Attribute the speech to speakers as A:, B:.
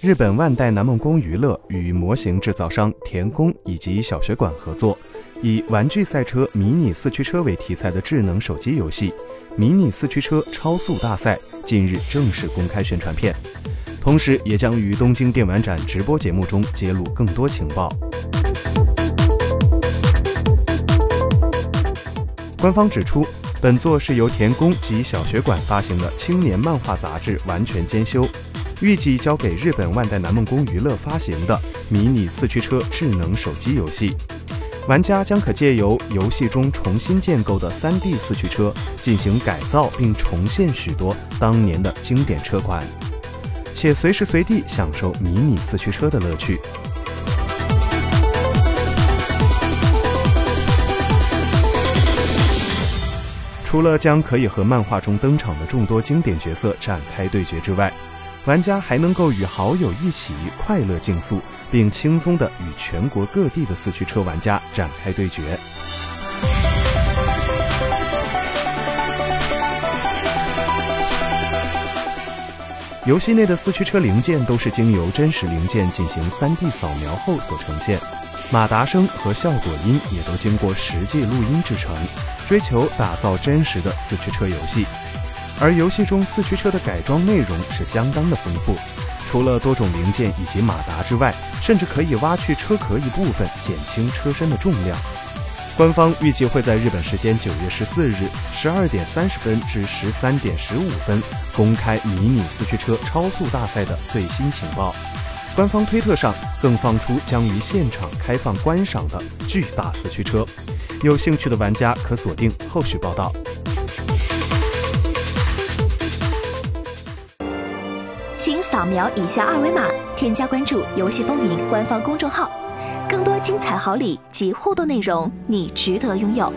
A: 日本万代南梦宫娱乐与模型制造商田宫以及小学馆合作，以玩具赛车迷你四驱车为题材的智能手机游戏《迷你四驱车超速大赛》近日正式公开宣传片，同时也将于东京电玩展直播节目中揭露更多情报。官方指出，本作是由田宫及小学馆发行的青年漫画杂志完全兼修。预计交给日本万代南梦宫娱乐发行的迷你四驱车智能手机游戏，玩家将可借由游戏中重新建构的 3D 四驱车进行改造，并重现许多当年的经典车款，且随时随地享受迷你四驱车的乐趣。除了将可以和漫画中登场的众多经典角色展开对决之外，玩家还能够与好友一起快乐竞速，并轻松地与全国各地的四驱车玩家展开对决。游戏内的四驱车零件都是经由真实零件进行 3D 扫描后所呈现，马达声和效果音也都经过实际录音制成，追求打造真实的四驱车游戏。而游戏中四驱车的改装内容是相当的丰富，除了多种零件以及马达之外，甚至可以挖去车壳一部分，减轻车身的重量。官方预计会在日本时间九月十四日十二点三十分至十三点十五分公开迷你四驱车超速大赛的最新情报。官方推特上更放出将于现场开放观赏的巨大四驱车，有兴趣的玩家可锁定后续报道。
B: 请扫描以下二维码，添加关注“游戏风云”官方公众号，更多精彩好礼及互动内容，你值得拥有。